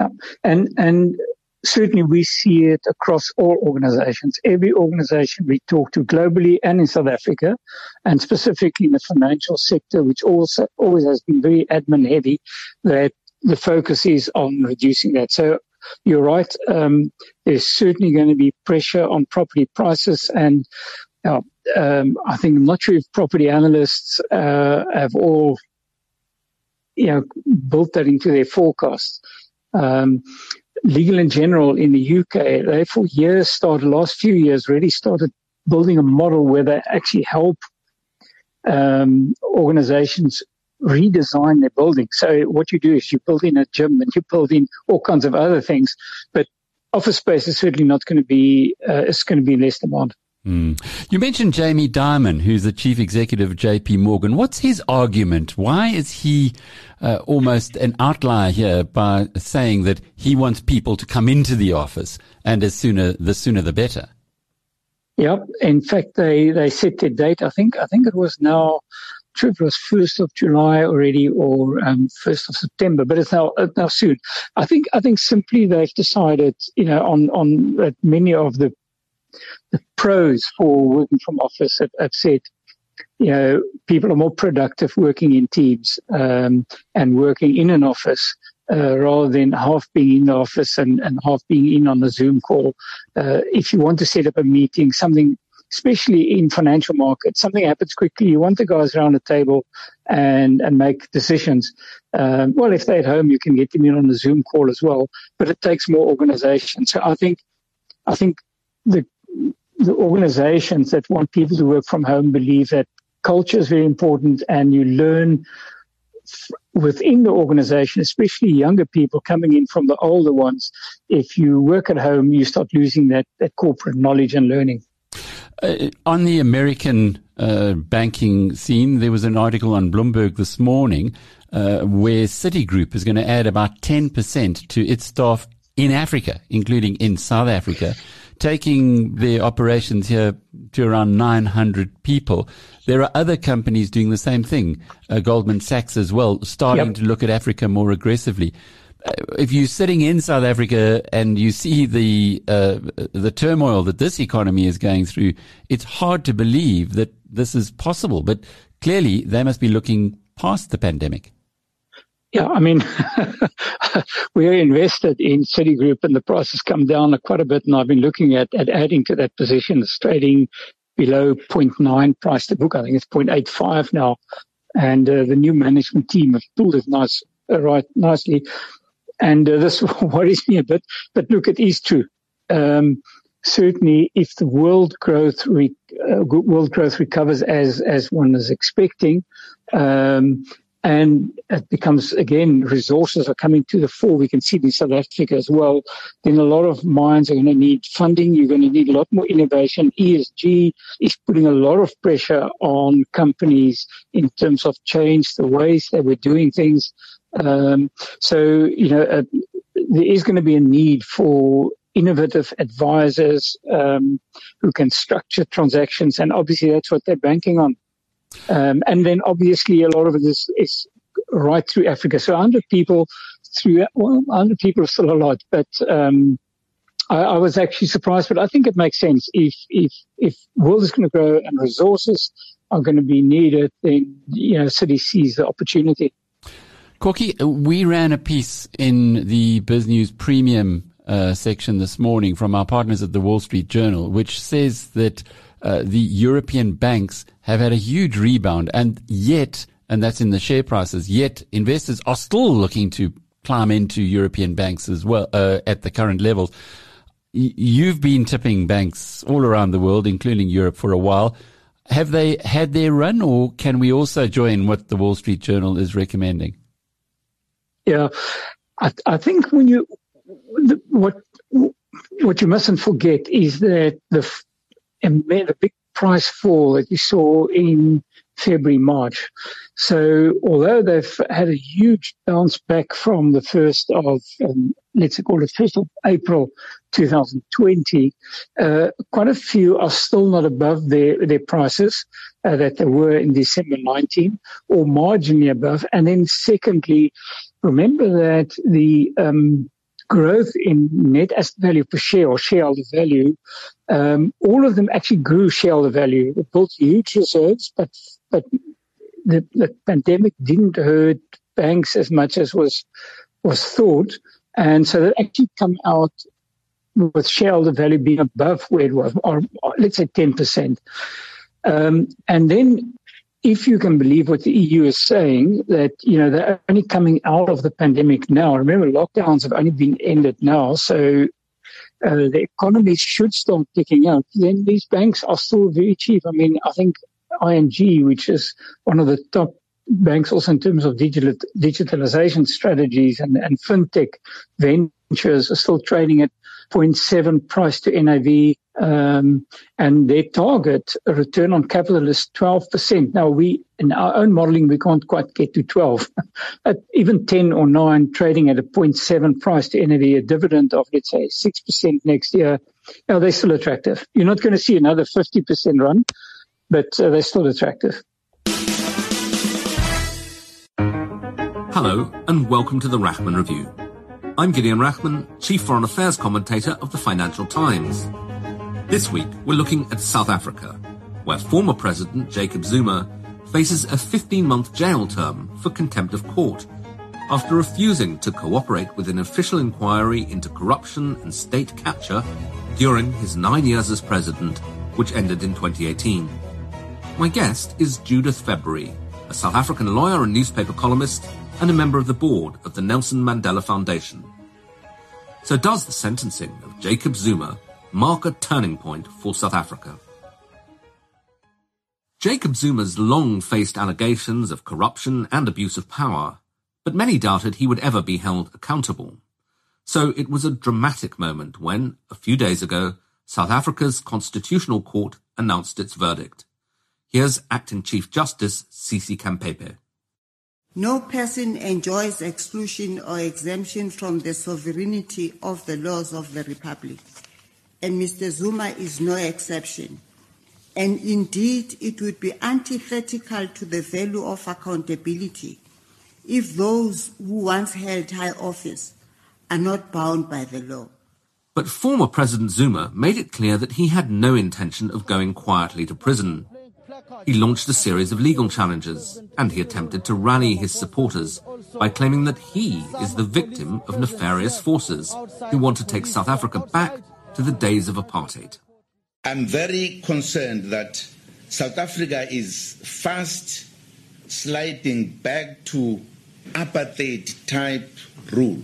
Yeah. And and certainly we see it across all organizations. Every organization we talk to globally and in South Africa, and specifically in the financial sector, which also always has been very admin heavy, that the focus is on reducing that. So you're right. Um, there's certainly going to be pressure on property prices and uh, um, I think I'm not sure if property analysts uh, have all you know built that into their forecasts. Um, Legal & General in the UK, they for years started, last few years, really started building a model where they actually help um, organizations redesign their building. So what you do is you build in a gym and you build in all kinds of other things, but office space is certainly not going to be, uh, it's going to be less demand. Mm. You mentioned Jamie Dimon, who's the chief executive of JP Morgan. What's his argument? Why is he uh, almost an outlier here by saying that he wants people to come into the office and as sooner, the sooner the better? Yep. In fact, they, they set their date. I think, I think it was now, it was 1st of July already or um, 1st of September, but it's now, it's now soon. I think, I think simply they've decided, you know, on, on that many of the, the pros for working from office have, have said, you know, people are more productive working in teams um, and working in an office uh, rather than half being in the office and, and half being in on a Zoom call. Uh, if you want to set up a meeting, something, especially in financial markets, something happens quickly. You want the guys around the table and, and make decisions. Um, well, if they're at home, you can get them in on a Zoom call as well, but it takes more organization. So I think, I think the, the organizations that want people to work from home believe that culture is very important and you learn within the organization, especially younger people coming in from the older ones. If you work at home, you start losing that, that corporate knowledge and learning. Uh, on the American uh, banking scene, there was an article on Bloomberg this morning uh, where Citigroup is going to add about 10% to its staff in Africa, including in South Africa, taking their operations here to around 900 people. There are other companies doing the same thing, uh, Goldman Sachs as well, starting Yep. to look at Africa more aggressively. If you're sitting in South Africa and you see the uh, the turmoil that this economy is going through, it's hard to believe that this is possible. But clearly, they must be looking past the pandemic. Yeah, I mean, we're invested in Citigroup and the price has come down quite a bit. And I've been looking at, at adding to that position. It's trading below 0.9 price to book. I think it's 0.85 now. And uh, the new management team have pulled it nice, uh, right nicely. And uh, this worries me a bit. But look, it is true. Um, certainly, if the world growth re- uh, world growth recovers as as one is expecting, um, and it becomes again resources are coming to the fore. We can see in South Africa as well. Then a lot of mines are going to need funding. You're going to need a lot more innovation. ESG is putting a lot of pressure on companies in terms of change the ways that we're doing things. Um, so you know uh, there is going to be a need for innovative advisors um, who can structure transactions, and obviously that's what they're banking on. Um, and then obviously a lot of it is, right through Africa. So 100 people through, well, 100 people is still a lot, but, um, I, I, was actually surprised, but I think it makes sense. If, if, if world is going to grow and resources are going to be needed, then, you know, Citi sees the opportunity. Kokkie, we ran a piece in the BizNews Premium uh, section this morning from our partners at the Wall Street Journal, which says that uh, the European banks have had a huge rebound and yet, and that's in the share prices, yet investors are still looking to climb into European banks as well, uh, at the current levels. Y- you've been tipping banks all around the world, including Europe for a while. Have they had their run or can we also join what the Wall Street Journal is recommending? Yeah, I, I think when you, what, what you mustn't forget is that the the big price fall that you saw in February, March. So although they've had a huge bounce back from the 1st of, um, let's call it 1st of April 2020, uh, quite a few are still not above their, their prices uh, that they were in December 19 or marginally above. And then secondly, remember that the, um, growth in net asset value per share or shareholder value, um, all of them actually grew shareholder value. They built huge reserves, but but the, the pandemic didn't hurt banks as much as was was thought, and so they actually come out with shareholder value being above where it was, or, or let's say ten percent. Um, and then if you can believe what the EU is saying, that you know they're only coming out of the pandemic now. Remember, lockdowns have only been ended now, so uh, the economy should start picking up. Then these banks are still very cheap. I mean, I think ING, which is one of the top banks, also in terms of digital digitalization strategies and, and fintech ventures, are still trading at 0.7 price to NAV, um, and their target return on capital is 12%. Now we, in our own modeling, we can't quite get to 12. at even 10 or 9 trading at a 0.7 price to NAV, a dividend of, let's say, 6% next year. Now they're still attractive. You're not going to see another 50% run, but uh, they're still attractive. Hello, and welcome to the Rachman Review. I'm Gideon Rachman, Chief Foreign Affairs Commentator of the Financial Times. This week, we're looking at South Africa, where former President Jacob Zuma faces a 15 month jail term for contempt of court after refusing to cooperate with an official inquiry into corruption and state capture during his nine years as president, which ended in 2018. My guest is Judith February, a South African lawyer and newspaper columnist and a member of the board of the Nelson Mandela Foundation. So does the sentencing of Jacob Zuma mark a turning point for South Africa? Jacob Zuma's long faced allegations of corruption and abuse of power, but many doubted he would ever be held accountable. So it was a dramatic moment when, a few days ago, South Africa's Constitutional Court announced its verdict. Here's Acting Chief Justice Sisi Khampepe. No person enjoys exclusion or exemption from the sovereignty of the laws of the Republic, and Mr. Zuma is no exception. And indeed, it would be antithetical to the value of accountability if those who once held high office are not bound by the law. But former President Zuma made it clear that he had no intention of going quietly to prison. He launched a series of legal challenges, and he attempted to rally his supporters by claiming that he is the victim of nefarious forces who want to take South Africa back to the days of apartheid. I'm very concerned that South Africa is fast sliding back to apartheid type rule.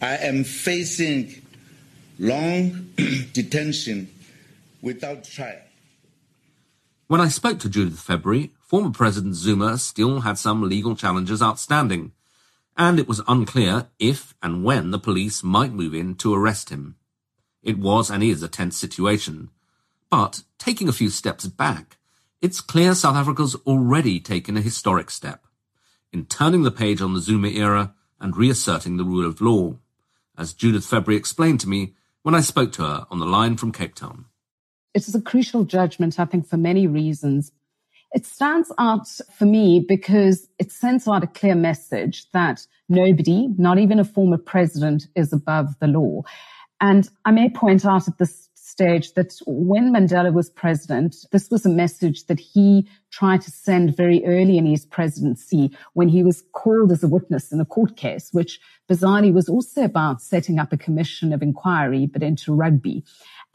I am facing long detention without trial. When I spoke to Judith February, former President Zuma still had some legal challenges outstanding, and it was unclear if and when the police might move in to arrest him. It was and is a tense situation. But taking a few steps back, it's clear South Africa's already taken a historic step in turning the page on the Zuma era and reasserting the rule of law, as Judith February explained to me when I spoke to her on the line from Cape Town. It is a crucial judgment, I think, for many reasons. It stands out for me because it sends out a clear message that nobody, not even a former president, is above the law. And I may point out at this stage that when Mandela was president, this was a message that he tried to send very early in his presidency when he was called as a witness in a court case, which bizarrely was also about setting up a commission of inquiry, but into rugby.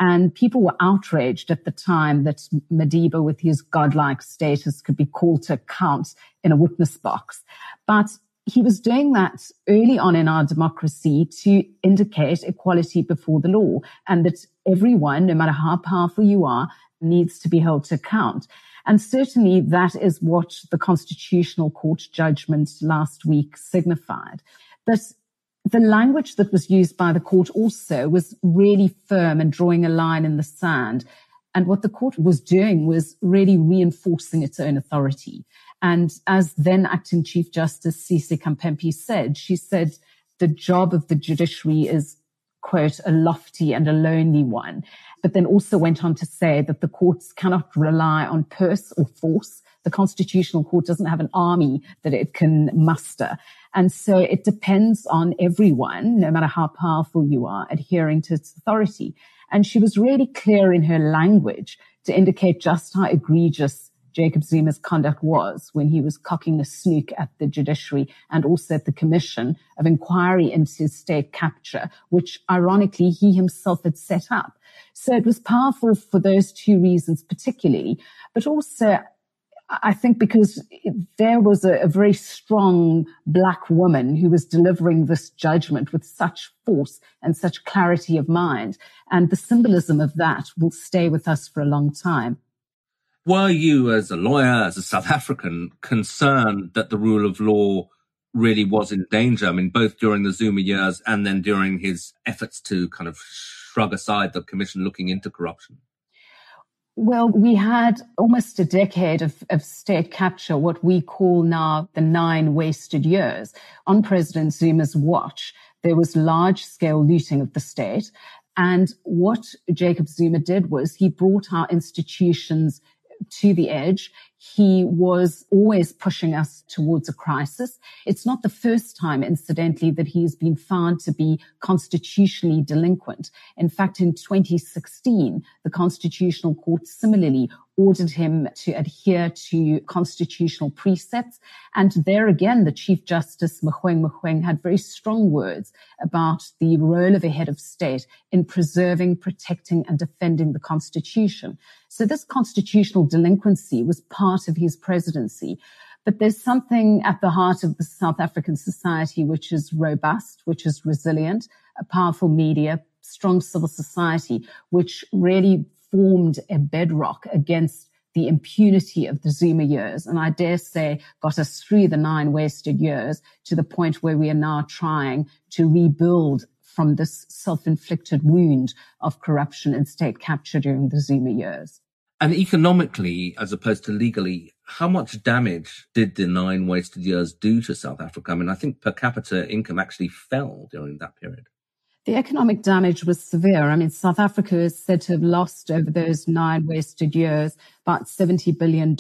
And people were outraged at the time that Madiba, with his godlike status, could be called to account in a witness box. But he was doing that early on in our democracy to indicate equality before the law and that everyone, no matter how powerful you are, needs to be held to account. And certainly that is what the Constitutional Court judgment last week signified. But the language that was used by the court also was really firm and drawing a line in the sand. And what the court was doing was really reinforcing its own authority. And as then acting Chief Justice Sisi Khampepe said, she said the job of the judiciary is, quote, a lofty and a lonely one. But then also went on to say that the courts cannot rely on purse or force. The constitutional court doesn't have an army that it can muster. And so it depends on everyone, no matter how powerful you are, adhering to its authority. And she was really clear in her language to indicate just how egregious Jacob Zuma's conduct was when he was cocking a snook at the judiciary and also at the commission of inquiry into state capture, which ironically he himself had set up. So it was powerful for those two reasons particularly, but also I think because there was a, a, very strong black woman who was delivering this judgment with such force and such clarity of mind. And the symbolism of that will stay with us for a long time. Were you, as a lawyer, as a South African, concerned that the rule of law really was in danger? I mean, both during the Zuma years and then during his efforts to kind of shrug aside the commission looking into corruption? Well, we had almost a decade of, of, state capture, what we call now the nine wasted years. On President Zuma's watch, there was large scale looting of the state. And what Jacob Zuma did was he brought our institutions to the edge. He was always pushing us towards a crisis. It's not the first time, incidentally, that he has been found to be constitutionally delinquent. In fact, in 2016, the Constitutional Court similarly ordered him to adhere to constitutional precepts. And there again, the Chief Justice Mogoeng Mogoeng had very strong words about the role of a head of state in preserving, protecting and defending the Constitution. So this constitutional delinquency was part of his presidency. But there's something at the heart of the South African society which is robust, which is resilient, a powerful media, strong civil society, which really formed a bedrock against the impunity of the Zuma years. And I dare say got us through the nine wasted years to the point where we are now trying to rebuild from this self-inflicted wound of corruption and state capture during the Zuma years. And economically, as opposed to legally, how much damage did the nine wasted years do to South Africa? I mean, I think per capita income actually fell during that period. The economic damage was severe. I mean, South Africa is said to have lost over those nine wasted years about $70 billion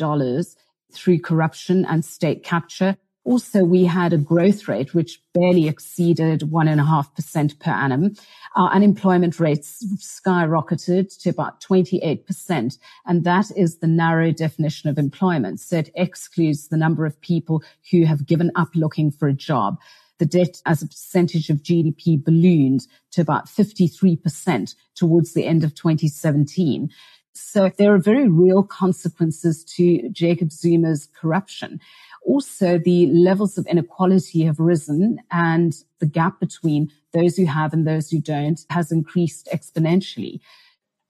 through corruption and state capture. Also, we had a growth rate which barely exceeded 1.5% per annum. Our unemployment rates skyrocketed to about 28%. And that is the narrow definition of employment. So it excludes the number of people who have given up looking for a job. The debt as a percentage of GDP ballooned to about 53% towards the end of 2017. So there are very real consequences to Jacob Zuma's corruption. Also, the levels of inequality have risen and the gap between those who have and those who don't has increased exponentially.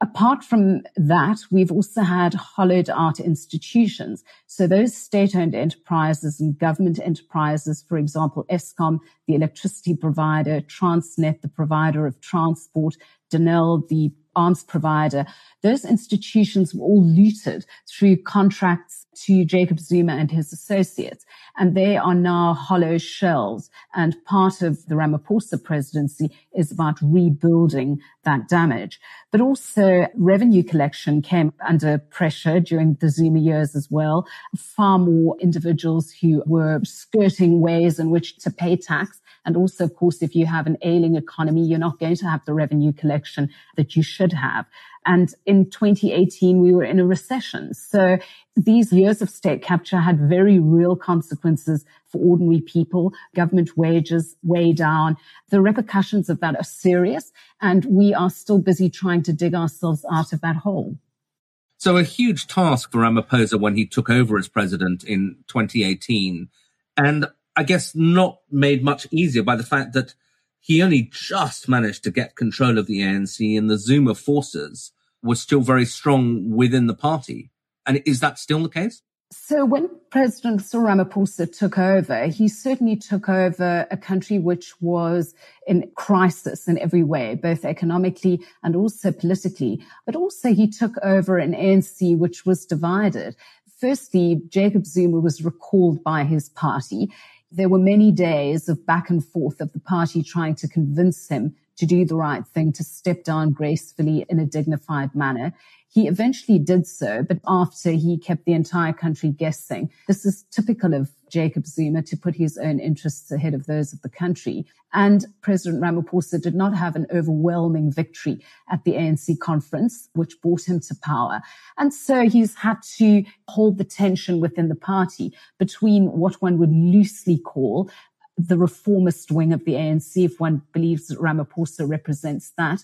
Apart from that, we've also had hollowed out institutions. So those state-owned enterprises and government enterprises, for example, Eskom, the electricity provider, Transnet, the provider of transport, Denel, the arms provider, those institutions were all looted through contracts to Jacob Zuma and his associates. And they are now hollow shells. And part of the Ramaphosa presidency is about rebuilding that damage. But also revenue collection came under pressure during the Zuma years as well. Far more individuals who were skirting ways in which to pay tax and also, of course, if you have an ailing economy, you're not going to have the revenue collection that you should have. And in 2018, we were in a recession. So these years of state capture had very real consequences for ordinary people. Government wages way down. The repercussions of that are serious. And we are still busy trying to dig ourselves out of that hole. So a huge task for Ramaphosa when he took over as president in 2018. And I guess not made much easier by the fact that he only just managed to get control of the ANC and the Zuma forces were still very strong within the party. And is that still the case? So when President Cyril Ramaphosa took over, he certainly took over a country which was in crisis in every way, both economically and also politically. But also he took over an ANC which was divided. Firstly, Jacob Zuma was recalled by his party there were many days of back and forth of the party trying to convince him to do the right thing, to step down gracefully in a dignified manner. He eventually did so, but after he kept the entire country guessing. This is typical of Jacob Zuma to put his own interests ahead of those of the country. And President Ramaphosa did not have an overwhelming victory at the ANC conference, which brought him to power. And so he's had to hold the tension within the party between what one would loosely call the reformist wing of the ANC, if one believes that Ramaphosa represents that,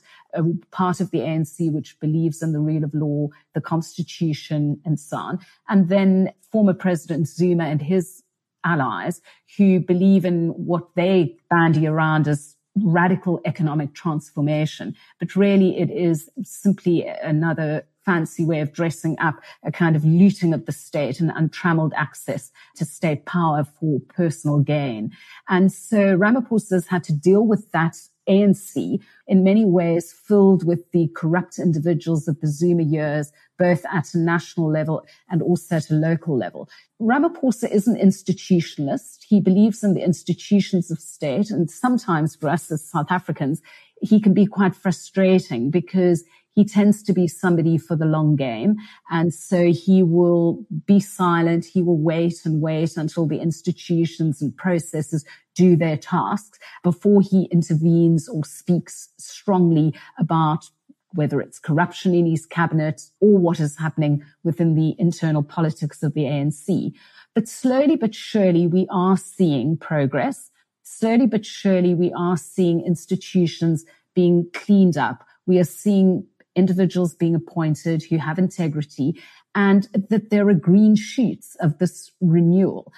part of the ANC which believes in the rule of law, the constitution, and so on. And then former President Zuma and his allies who believe in what they bandy around as radical economic transformation. But really, it is simply another fancy way of dressing up a kind of looting of the state and untrammeled access to state power for personal gain. And so Ramaphosa's had to deal with that ANC in many ways filled with the corrupt individuals of the Zuma years, both at a national level and also at a local level. Ramaphosa is an institutionalist. He believes in the institutions of state. And sometimes for us as South Africans, he can be quite frustrating because he tends to be somebody for the long game. And so he will be silent. He will wait and wait until the institutions and processes do their tasks before he intervenes or speaks strongly about whether it's corruption in his cabinet or what is happening within the internal politics of the ANC. But slowly but surely, we are seeing progress. Slowly but surely, we are seeing institutions being cleaned up. We are seeing individuals being appointed who have integrity and that there are green shoots of this renewal.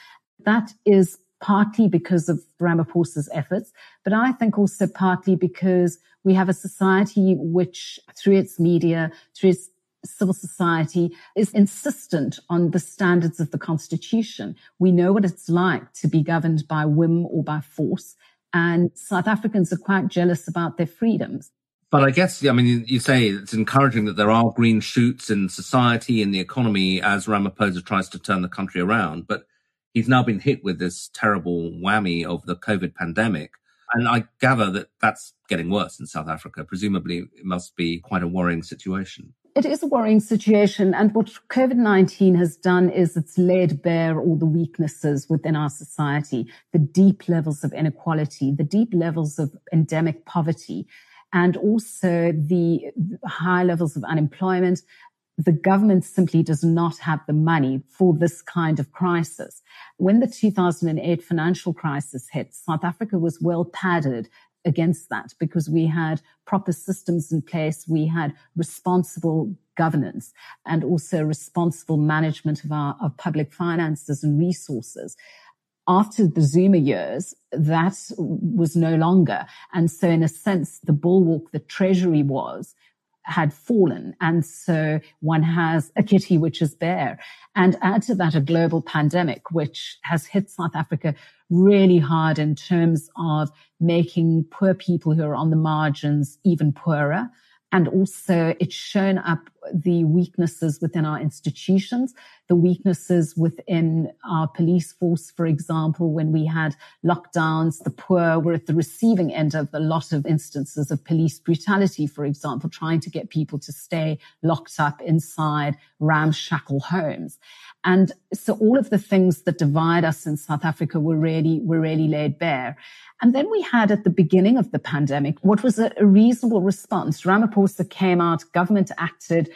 That is partly because of Ramaphosa's efforts, but I think also partly because we have a society which through its media, through its civil society is insistent on the standards of the constitution. We know what it's like to be governed by whim or by force. And South Africans are quite jealous about their freedoms. But I guess, I mean, you say it's encouraging that there are green shoots in society, in the economy, as Ramaphosa tries to turn the country around. But he's now been hit with this terrible whammy of the COVID pandemic. And I gather that that's getting worse in South Africa. Presumably, it must be quite a worrying situation. It is a worrying situation. And what COVID-19 has done is it's laid bare all the weaknesses within our society, the deep levels of inequality, the deep levels of endemic poverty, and also the high levels of unemployment. The government simply does not have the money for this kind of crisis. When the 2008 financial crisis hit, South Africa was well padded against that because we had proper systems in place. We had responsible governance and also responsible management of our of public finances and resources. After the Zuma years, that was no longer. And so in a sense, the bulwark the treasury was had fallen. And so one has a kitty which is bare. And add to that a global pandemic, which has hit South Africa really hard in terms of making poor people who are on the margins even poorer. And also it's shown up the weaknesses within our institutions, the weaknesses within our police force, for example, when we had lockdowns, the poor were at the receiving end of a lot of instances of police brutality, for example, trying to get people to stay locked up inside ramshackle homes. And so all of the things that divide us in South Africa were really, were really laid bare. And then we had at the beginning of the pandemic what was a, a reasonable response. Ramaphosa came out, government acted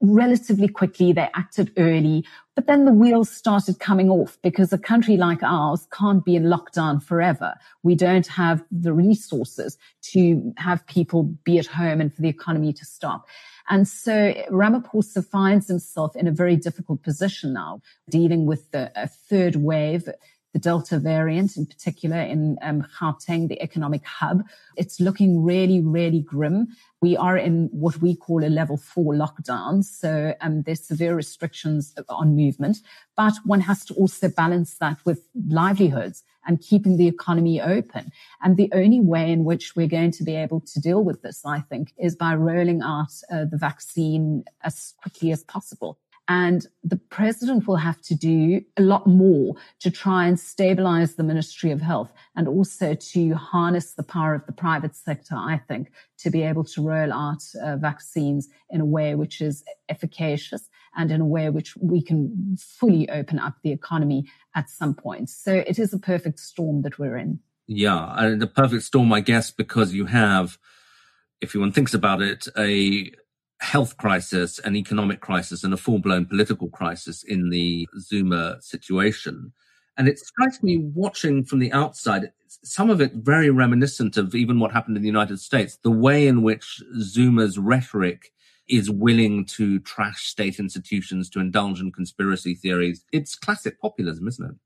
relatively quickly. They acted early, but then the wheels started coming off because a country like ours can't be in lockdown forever. We don't have the resources to have people be at home and for the economy to stop. And so Ramaphosa finds himself in a very difficult position now, dealing with the third wave the Delta variant in particular in um, Gauteng, the economic hub. It's looking really, really grim. We are in what we call a level four lockdown. So um, there's severe restrictions on movement, but one has to also balance that with livelihoods and keeping the economy open. And the only way in which we're going to be able to deal with this, I think, is by rolling out uh, the vaccine as quickly as possible. And the president will have to do a lot more to try and stabilize the Ministry of Health and also to harness the power of the private sector, I think, to be able to roll out uh, vaccines in a way which is efficacious and in a way which we can fully open up the economy at some point. So it is a perfect storm that we're in. Yeah, the perfect storm, I guess, because you have, if one thinks about it, a health crisis, an economic crisis, and a full blown political crisis in the Zuma situation. And it strikes me watching from the outside, some of it very reminiscent of even what happened in the United States, the way in which Zuma's rhetoric is willing to trash state institutions, to indulge in conspiracy theories. It's classic populism, isn't it?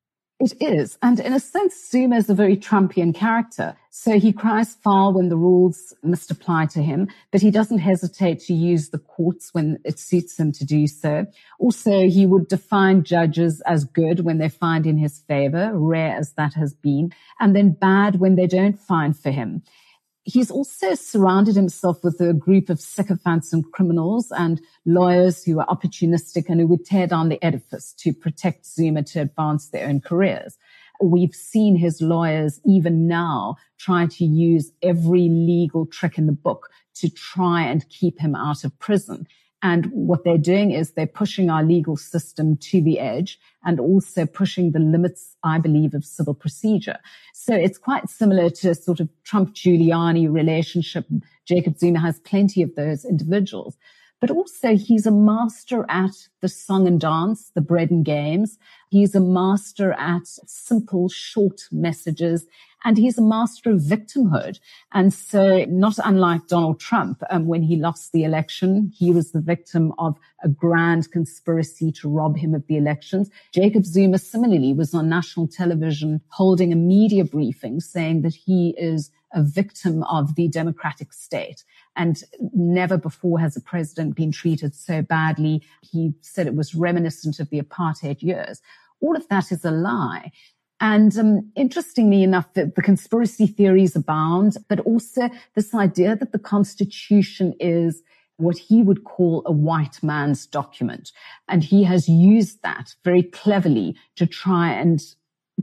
It is. And in a sense, Zuma is a very Trumpian character. So he cries foul when the rules must apply to him, but he doesn't hesitate to use the courts when it suits him to do so. Also, he would define judges as good when they find in his favor, rare as that has been, and then bad when they don't find for him he's also surrounded himself with a group of sycophants and criminals and lawyers who are opportunistic and who would tear down the edifice to protect Zuma to advance their own careers. We've seen his lawyers even now try to use every legal trick in the book to try and keep him out of prison. And what they're doing is they're pushing our legal system to the edge and also pushing the limits, I believe, of civil procedure. So it's quite similar to sort of Trump Giuliani relationship. Jacob Zuma has plenty of those individuals but also he's a master at the song and dance, the bread and games. He's a master at simple, short messages. And he's a master of victimhood. And so not unlike Donald Trump, um, when he lost the election, he was the victim of a grand conspiracy to rob him of the elections. Jacob Zuma similarly was on national television holding a media briefing saying that he is a victim of the democratic state. And never before has a president been treated so badly. He said it was reminiscent of the apartheid years. All of that is a lie. And um, interestingly enough, the, the conspiracy theories abound, but also this idea that the Constitution is what he would call a white man's document. And he has used that very cleverly to try and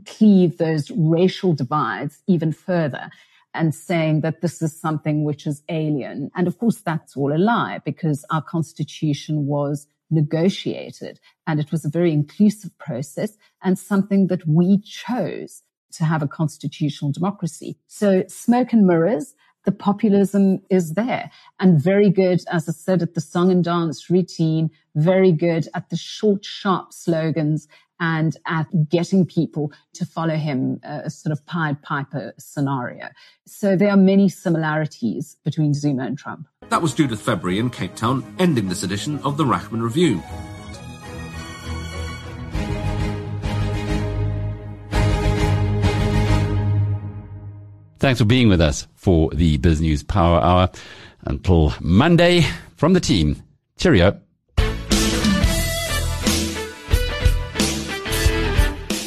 cleave those racial divides even further. And saying that this is something which is alien. And of course, that's all a lie because our constitution was negotiated and it was a very inclusive process and something that we chose to have a constitutional democracy. So smoke and mirrors, the populism is there and very good, as I said, at the song and dance routine, very good at the short, sharp slogans and at getting people to follow him, uh, a sort of Pied Piper scenario. So there are many similarities between Zuma and Trump. That was Judith February in Cape Town, ending this edition of the Rachman Review. Thanks for being with us for the BizNews Power Hour. Until Monday, from the team, cheerio.